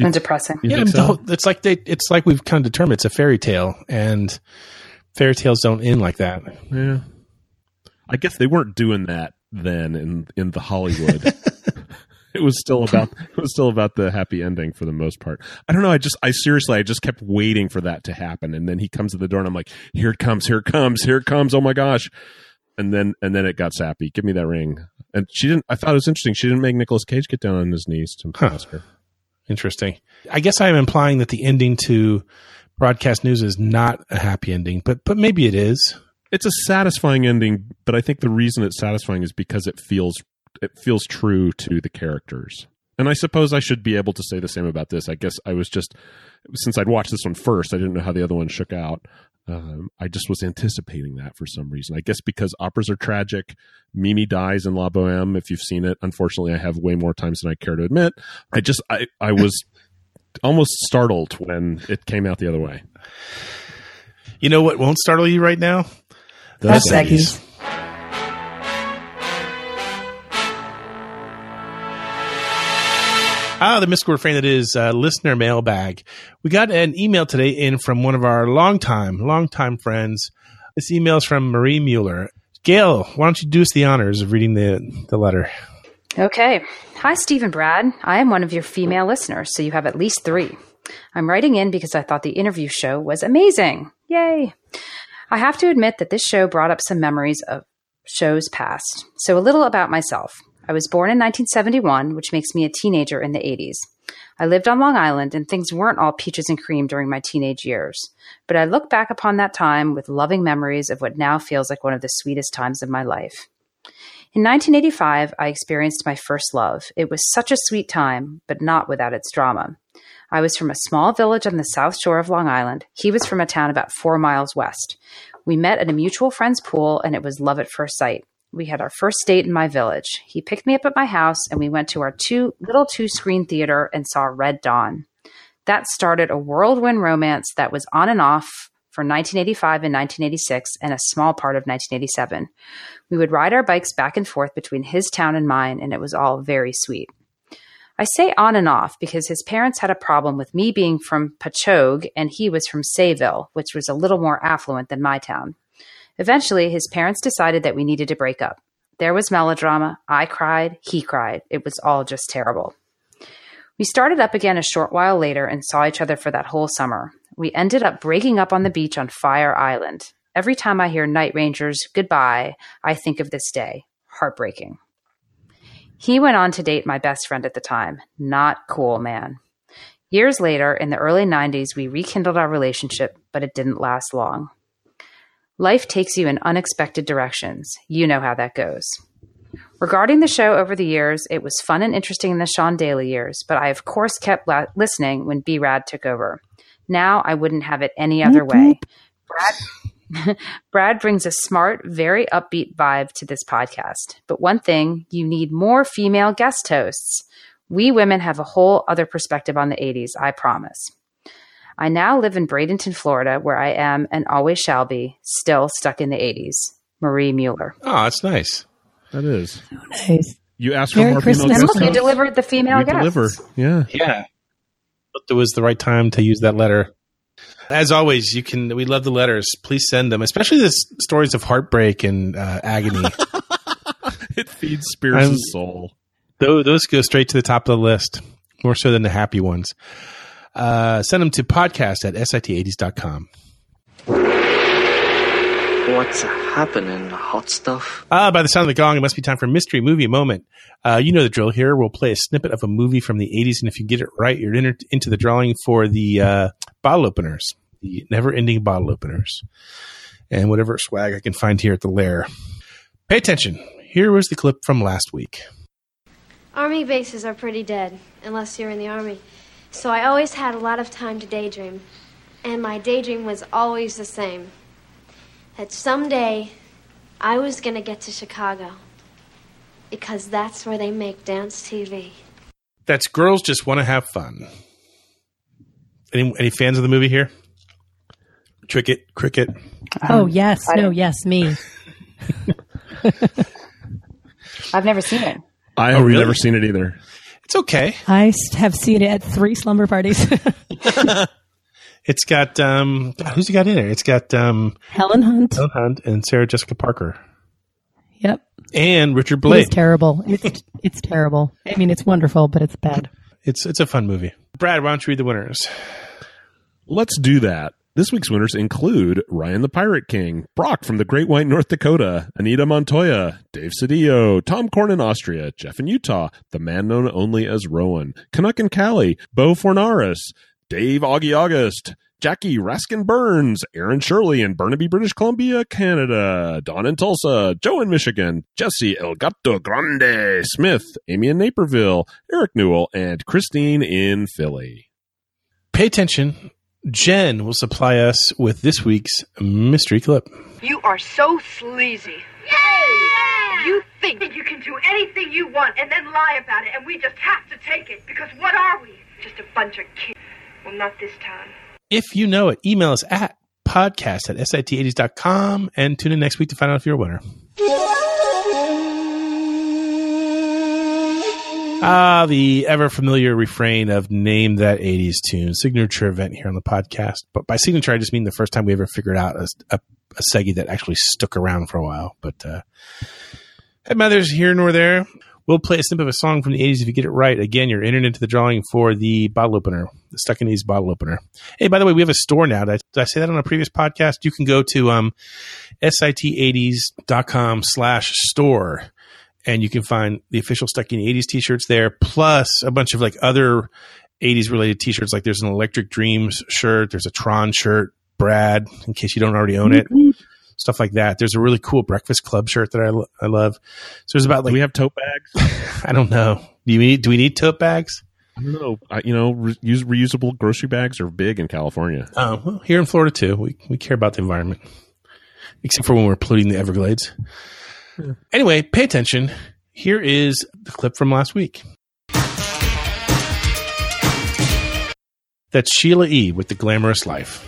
and depressing. You yeah, think the so? whole- it's like they, it's like we've kind of determined it's a fairy tale, and fairy tales don't end like that. Yeah. I guess they weren't doing that then in in the Hollywood. it was still about it was still about the happy ending for the most part. I don't know. I just I seriously I just kept waiting for that to happen, and then he comes to the door, and I'm like, here it comes, here it comes, here it comes. Oh my gosh! And then and then it got sappy. Give me that ring. And she didn't. I thought it was interesting. She didn't make Nicolas Cage get down on his knees to Huh. ask her. Interesting. I guess I am implying that the ending to broadcast news is not a happy ending, but but maybe it is. It's a satisfying ending, but I think the reason it's satisfying is because it feels it feels true to the characters. And I suppose I should be able to say the same about this. I guess I was just since I'd watched this one first, I didn't know how the other one shook out. Um, I just was anticipating that for some reason. I guess because operas are tragic. Mimi dies in La Boheme. If you've seen it, unfortunately, I have way more times than I care to admit. I just I I was almost startled when it came out the other way. You know what won't startle you right now? The That's Seggies. Ah, the mystical refrain that is uh, listener mailbag. We got an email today in from one of our longtime, longtime friends. This email is from Marie Mueller. Gail, why don't you do us the honors of reading the, the letter? Okay. Hi, Steve and Brad. I am one of your female listeners, so you have at least three. I'm writing in because I thought the interview show was amazing. Yay! I have to admit that this show brought up some memories of shows past. So, a little about myself. I was born in 1971, which makes me a teenager in the 80s. I lived on Long Island, and things weren't all peaches and cream during my teenage years. But I look back upon that time with loving memories of what now feels like one of the sweetest times of my life. In 1985, I experienced my first love. It was such a sweet time, but not without its drama. I was from a small village on the south shore of Long Island. He was from a town about four miles west. We met at a mutual friend's pool, and it was love at first sight. We had our first date in my village. He picked me up at my house, and we went to our two little two screen theater and saw Red Dawn. That started a whirlwind romance that was on and off for 1985 and 1986 and a small part of 1987. We would ride our bikes back and forth between his town and mine, and it was all very sweet. I say on and off because his parents had a problem with me being from Patchogue and he was from Sayville, which was a little more affluent than my town. Eventually, his parents decided that we needed to break up. There was melodrama. I cried. He cried. It was all just terrible. We started up again a short while later and saw each other for that whole summer. We ended up breaking up on the beach on Fire Island. Every time I hear Night Ranger's goodbye, I think of this day. Heartbreaking. He went on to date my best friend at the time. Not cool, man. Years later, in the early 90s, we rekindled our relationship, but it didn't last long. Life takes you in unexpected directions. You know how that goes. Regarding the show over the years, it was fun and interesting in the Sean Daly years, but I, of course, kept la- listening when B Rad took over. Now I wouldn't have it any other way. Brad, Brad brings a smart, very upbeat vibe to this podcast. But one thing, you need more female guest hosts. We women have a whole other perspective on the 80s, I promise. I now live in Bradenton, Florida, where I am and always shall be, still stuck in the 80s. Marie Mueller. Oh, that's nice. That is. Nice. You asked Merry for more Christmas. female And guest look, you delivered the female We guests. deliver. Yeah. Yeah. But it was the right time to use that letter. As always, you can. We love the letters. Please send them, especially the stories of heartbreak and uh, agony. it feeds Spears' I'm- soul. Those, those go straight to the top of the list, more so than the happy ones. Uh, send them to podcast at sit80s.com. What's happening, hot stuff? Ah, by the sound of the gong, it must be time for mystery movie moment. Uh, you know the drill here. We'll play a snippet of a movie from the 80s, and if you get it right, you're in, into the drawing for the uh, bottle openers, the never ending bottle openers, and whatever swag I can find here at the lair. Pay attention. Here was the clip from last week. Army bases are pretty dead, unless you're in the Army. So I always had a lot of time to daydream. And my daydream was always the same that someday I was going to get to Chicago. Because that's where they make dance TV. That's Girls Just Want to Have Fun. Any, any fans of the movie here? Cricket, cricket. oh um, yes, no, yes, me. I've never seen it. I Oh, have really? never seen it either. It's okay. I have seen it at three slumber parties. It's got um, who's it got in there? It's got um, Helen Hunt. Helen Hunt and Sarah Jessica Parker Yep. and Richard It Blake. is terrible. It's it's terrible. I mean, it's wonderful, but it's bad. It's it's a fun movie. Brad, why don't you read the winners? Let's do that. This week's winners include Ryan the Pirate King, Brock from the Great White North Dakota, Anita Montoya, Dave Cedillo, Tom Korn in Austria, Jeff in Utah, the man known only as Rowan, Canuck and Cali, Bo Fornaris, Dave Augie August, Jackie Raskin Burns, Aaron Shirley in Burnaby, British Columbia, Canada, Don in Tulsa, Joe in Michigan, Jesse El Gato Grande Smith, Amy in Naperville, Eric Newell, and Christine in Philly. Pay attention. Jen will supply us with this week's mystery clip. You are so sleazy. Yay! You think that you can do anything you want and then lie about it, and we just have to take it because what are we? Just a bunch of kids. Well, not this time. If you know it, email us at podcast at sit80s.com and tune in next week to find out if you're a winner. Ah, the ever familiar refrain of name that 80s tune, signature event here on the podcast. But by signature, I just mean the first time we ever figured out a, a, a Segi that actually stuck around for a while. But uh, hey, mothers here nor there. We'll play a snippet of a song from the 80s if you get it right. Again, you're entered into the drawing for the bottle opener, the Stuck in the 80s bottle opener. Hey, by the way, we have a store now. Did I, did I say that on a previous podcast? You can go to um, sit80s.com slash store and you can find the official Stuck in the 80s t-shirts there, plus a bunch of like other 80s related t-shirts. Like there's an Electric Dreams shirt, there's a Tron shirt, Brad, in case you don't already own it. Mm-hmm. Stuff like that. There's a really cool Breakfast Club shirt that I, lo- I love. So there's about like Do we have tote bags? I don't know. Do you need do we need tote bags? I don't know. I, you know, re- use, reusable grocery bags are big in California. Oh, well, here in Florida too. We we care about the environment, except for when we're polluting the Everglades. Anyway, pay attention. Here is the clip from last week. That's Sheila E. with the glamorous life.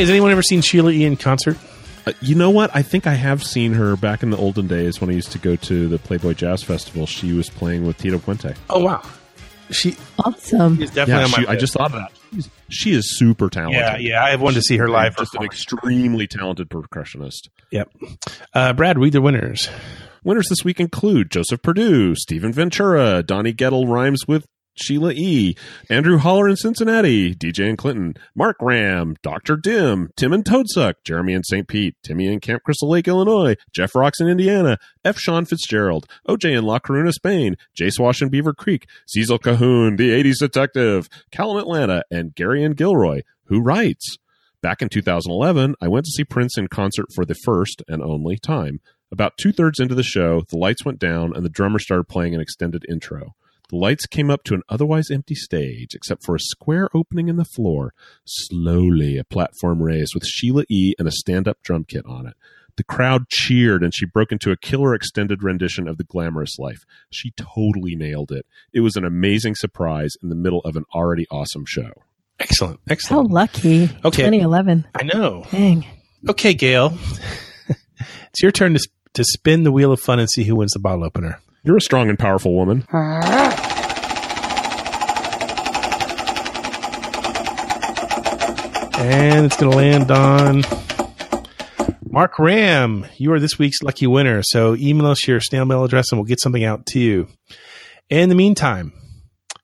Hey, has anyone ever seen Sheila E. in concert? Uh, you know what? I think I have seen her back in the olden days when I used to go to the Playboy Jazz Festival. She was playing with Tito Puente. Oh wow, she awesome. is definitely Yeah, on my she- I just thought of that. She's, she is super talented. Yeah, yeah, I have wanted to see her live Just an extremely talented percussionist. Yep. Uh, Brad, read the winners. Winners this week include Joseph Purdue, Stephen Ventura, Donnie Gettle rhymes with Sheila E., Andrew Holler in Cincinnati, DJ in Clinton, Mark Ram, Dr. Dim, Tim and Toadsuck, Jeremy in St. Pete, Timmy in Camp Crystal Lake, Illinois, Jeff Rocks in Indiana, F. Sean Fitzgerald, OJ in La Coruna, Spain, Jay Swash in Beaver Creek, Cecil Cahoon, the 80s detective, Cal in Atlanta, and Gary and Gilroy, who writes, Back in 2011, I went to see Prince in concert for the first and only time. About two thirds into the show, the lights went down and the drummer started playing an extended intro. The lights came up to an otherwise empty stage, except for a square opening in the floor. Slowly, a platform raised with Sheila E. and a stand up drum kit on it. The crowd cheered and she broke into a killer extended rendition of The Glamorous Life. She totally nailed it. It was an amazing surprise in the middle of an already awesome show. Excellent. Excellent. How lucky. Okay. 2011. I know. Dang. Okay, Gail. it's your turn to, to spin the wheel of fun and see who wins the bottle opener. You're a strong and powerful woman. And it's going to land on Mark Ram. You are this week's lucky winner. So email us your snail mail address and we'll get something out to you. In the meantime,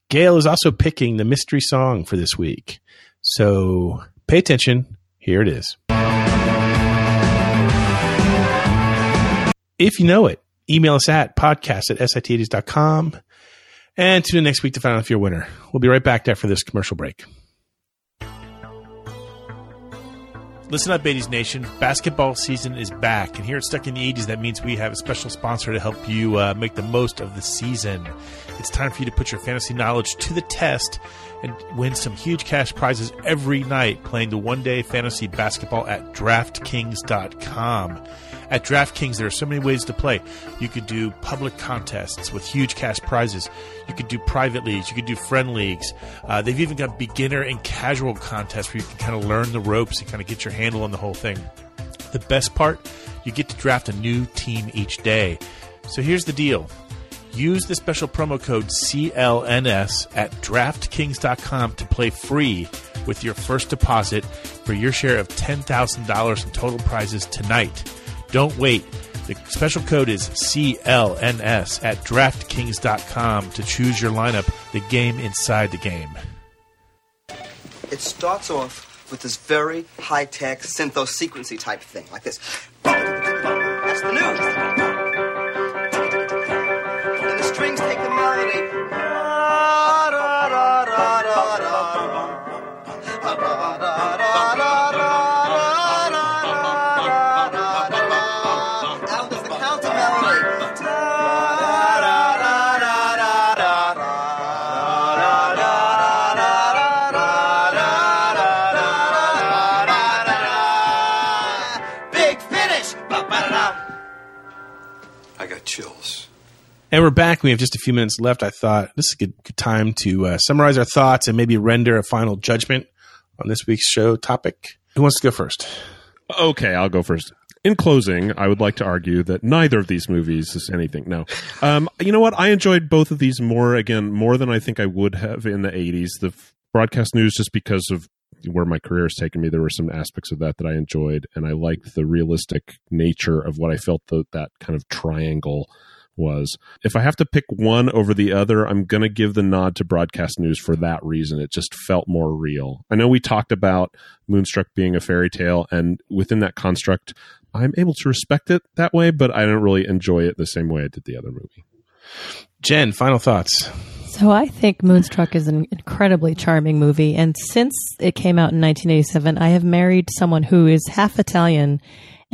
Gail is also picking the mystery song for this week. So pay attention. Here it is. If you know it, email us at podcast at sit80s.com and tune in next week to find out if you're a winner. We'll be right back after this commercial break. Listen up, 80s Nation. Basketball season is back, and here at Stuck in the 80s, that means we have a special sponsor to help you uh, make the most of the season. It's time for you to put your fantasy knowledge to the test and win some huge cash prizes every night playing the one day fantasy basketball at DraftKings.com. At DraftKings, there are so many ways to play. You could do public contests with huge cash prizes. You could do private leagues. You could do friend leagues. Uh, they've even got beginner and casual contests where you can kind of learn the ropes and kind of get your handle on the whole thing. The best part, you get to draft a new team each day. So here's the deal. Use the special promo code CLNS at DraftKings.com to play free with your first deposit for your share of $10,000 in total prizes tonight. Don't wait. The special code is CLNS at DraftKings.com to choose your lineup, the game inside the game. It starts off with this very high-tech syntho-sequency type thing, like this. That's the news. And we're back. We have just a few minutes left. I thought this is a good, good time to uh, summarize our thoughts and maybe render a final judgment on this week's show topic. Who wants to go first? Okay, I'll go first. In closing, I would like to argue that neither of these movies is anything. No. Um, you know what? I enjoyed both of these more, again, more than I think I would have in the 80s. The broadcast news, just because of where my career has taken me, there were some aspects of that that I enjoyed, and I liked the realistic nature of what I felt the, that kind of triangle was. If I have to pick one over the other, I'm going to give the nod to broadcast news for that reason. It just felt more real. I know we talked about Moonstruck being a fairy tale, and within that construct, I'm able to respect it that way, but I don't really enjoy it the same way I did the other movie. Jen, final thoughts. So I think Moonstruck is an incredibly charming movie, and since it came out in 1987, I have married someone who is half Italian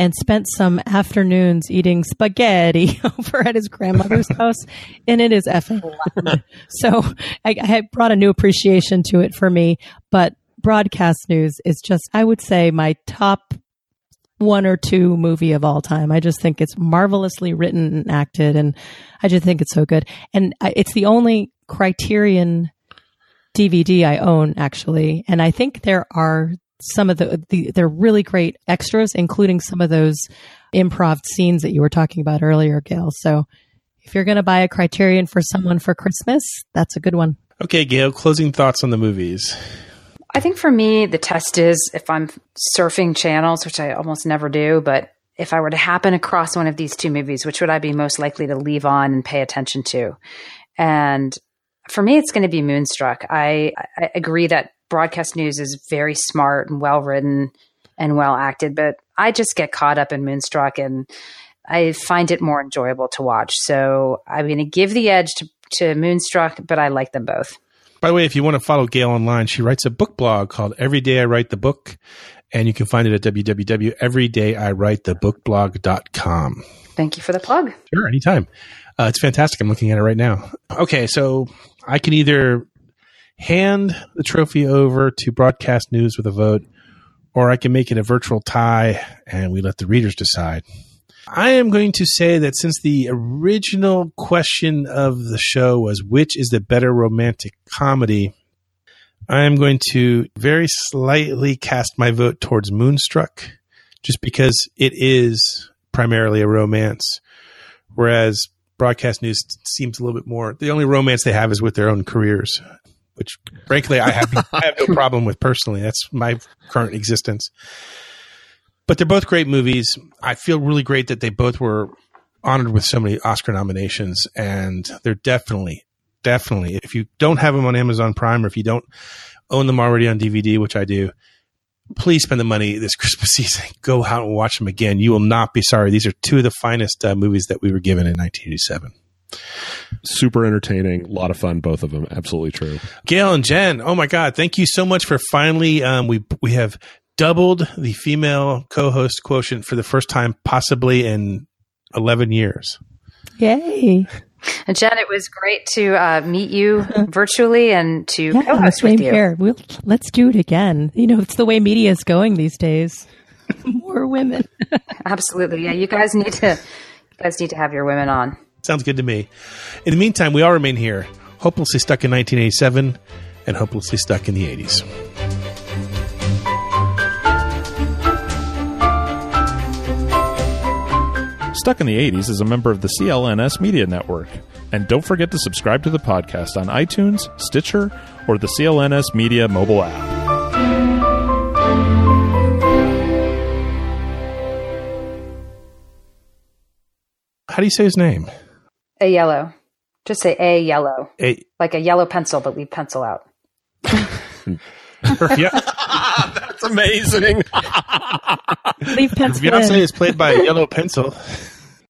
and spent some afternoons eating spaghetti over at his grandmother's house, and it is effing Latin. so I, I brought a new appreciation to it for me. But broadcast news is just, I would say, my top one or two movie of all time. I just think it's marvelously written and acted, and I just think it's so good. And I, it's the only Criterion DVD I own, actually. And I think there are some of the, the they're really great extras, including some of those improv scenes that you were talking about earlier, Gail. So if you're going to buy a Criterion for someone for Christmas, that's a good one. Okay, Gail, closing thoughts on the movies. I think for me, the test is if I'm surfing channels, which I almost never do, but if I were to happen across one of these two movies, which would I be most likely to leave on and pay attention to? And for me, it's going to be Moonstruck. I, I agree that broadcast news is very smart and well written and well acted, but I just get caught up in Moonstruck and I find it more enjoyable to watch. So I'm going to give the edge to, to Moonstruck, but I like them both. By the way, if you want to follow Gail online, she writes a book blog called Every Day I Write the Book, and you can find it at www.everydayIwritethebookblog.com. Thank you for the plug. Sure, anytime. Uh, it's fantastic. I'm looking at it right now. Okay, so I can either hand the trophy over to broadcast news with a vote, or I can make it a virtual tie and we let the readers decide. I am going to say that since the original question of the show was which is the better romantic comedy, I am going to very slightly cast my vote towards Moonstruck just because it is primarily a romance, whereas broadcast news seems a little bit more. The only romance they have is with their own careers, which frankly I have I have no problem with personally. That's my current existence. But they're both great movies. I feel really great that they both were honored with so many Oscar nominations, and they're definitely, definitely. If you don't have them on Amazon Prime, or if you don't own them already on DVD, which I do, please spend the money this Christmas season. Go out and watch them again. You will not be sorry. These are two of the finest uh, movies that we were given in 1987. Super entertaining, a lot of fun, both of them. Absolutely true. Gail and Jen, oh my God, thank you so much for finally. Um, we we have doubled the female co-host quotient for the first time, possibly in 11 years. Yay. And Jen, it was great to uh, meet you virtually and to Yeah, co-host same with you. here. We'll, let's do it again. You know, it's the way media is going these days. More women. Absolutely, yeah. You guys need to, you guys need to have your women on. Sounds good to me. In the meantime, we all remain here, hopelessly stuck in 1987 and hopelessly stuck in the 80s. Stuck in the 80s is a member of the CLNS Media Network. And don't forget to subscribe to the podcast on iTunes, Stitcher, or the CLNS Media mobile app. How do you say his name? A yellow. Just say a yellow. A Like a yellow pencil, but leave pencil out. yeah. That's amazing. Leave pencil Beyonce in. is played by a yellow pencil.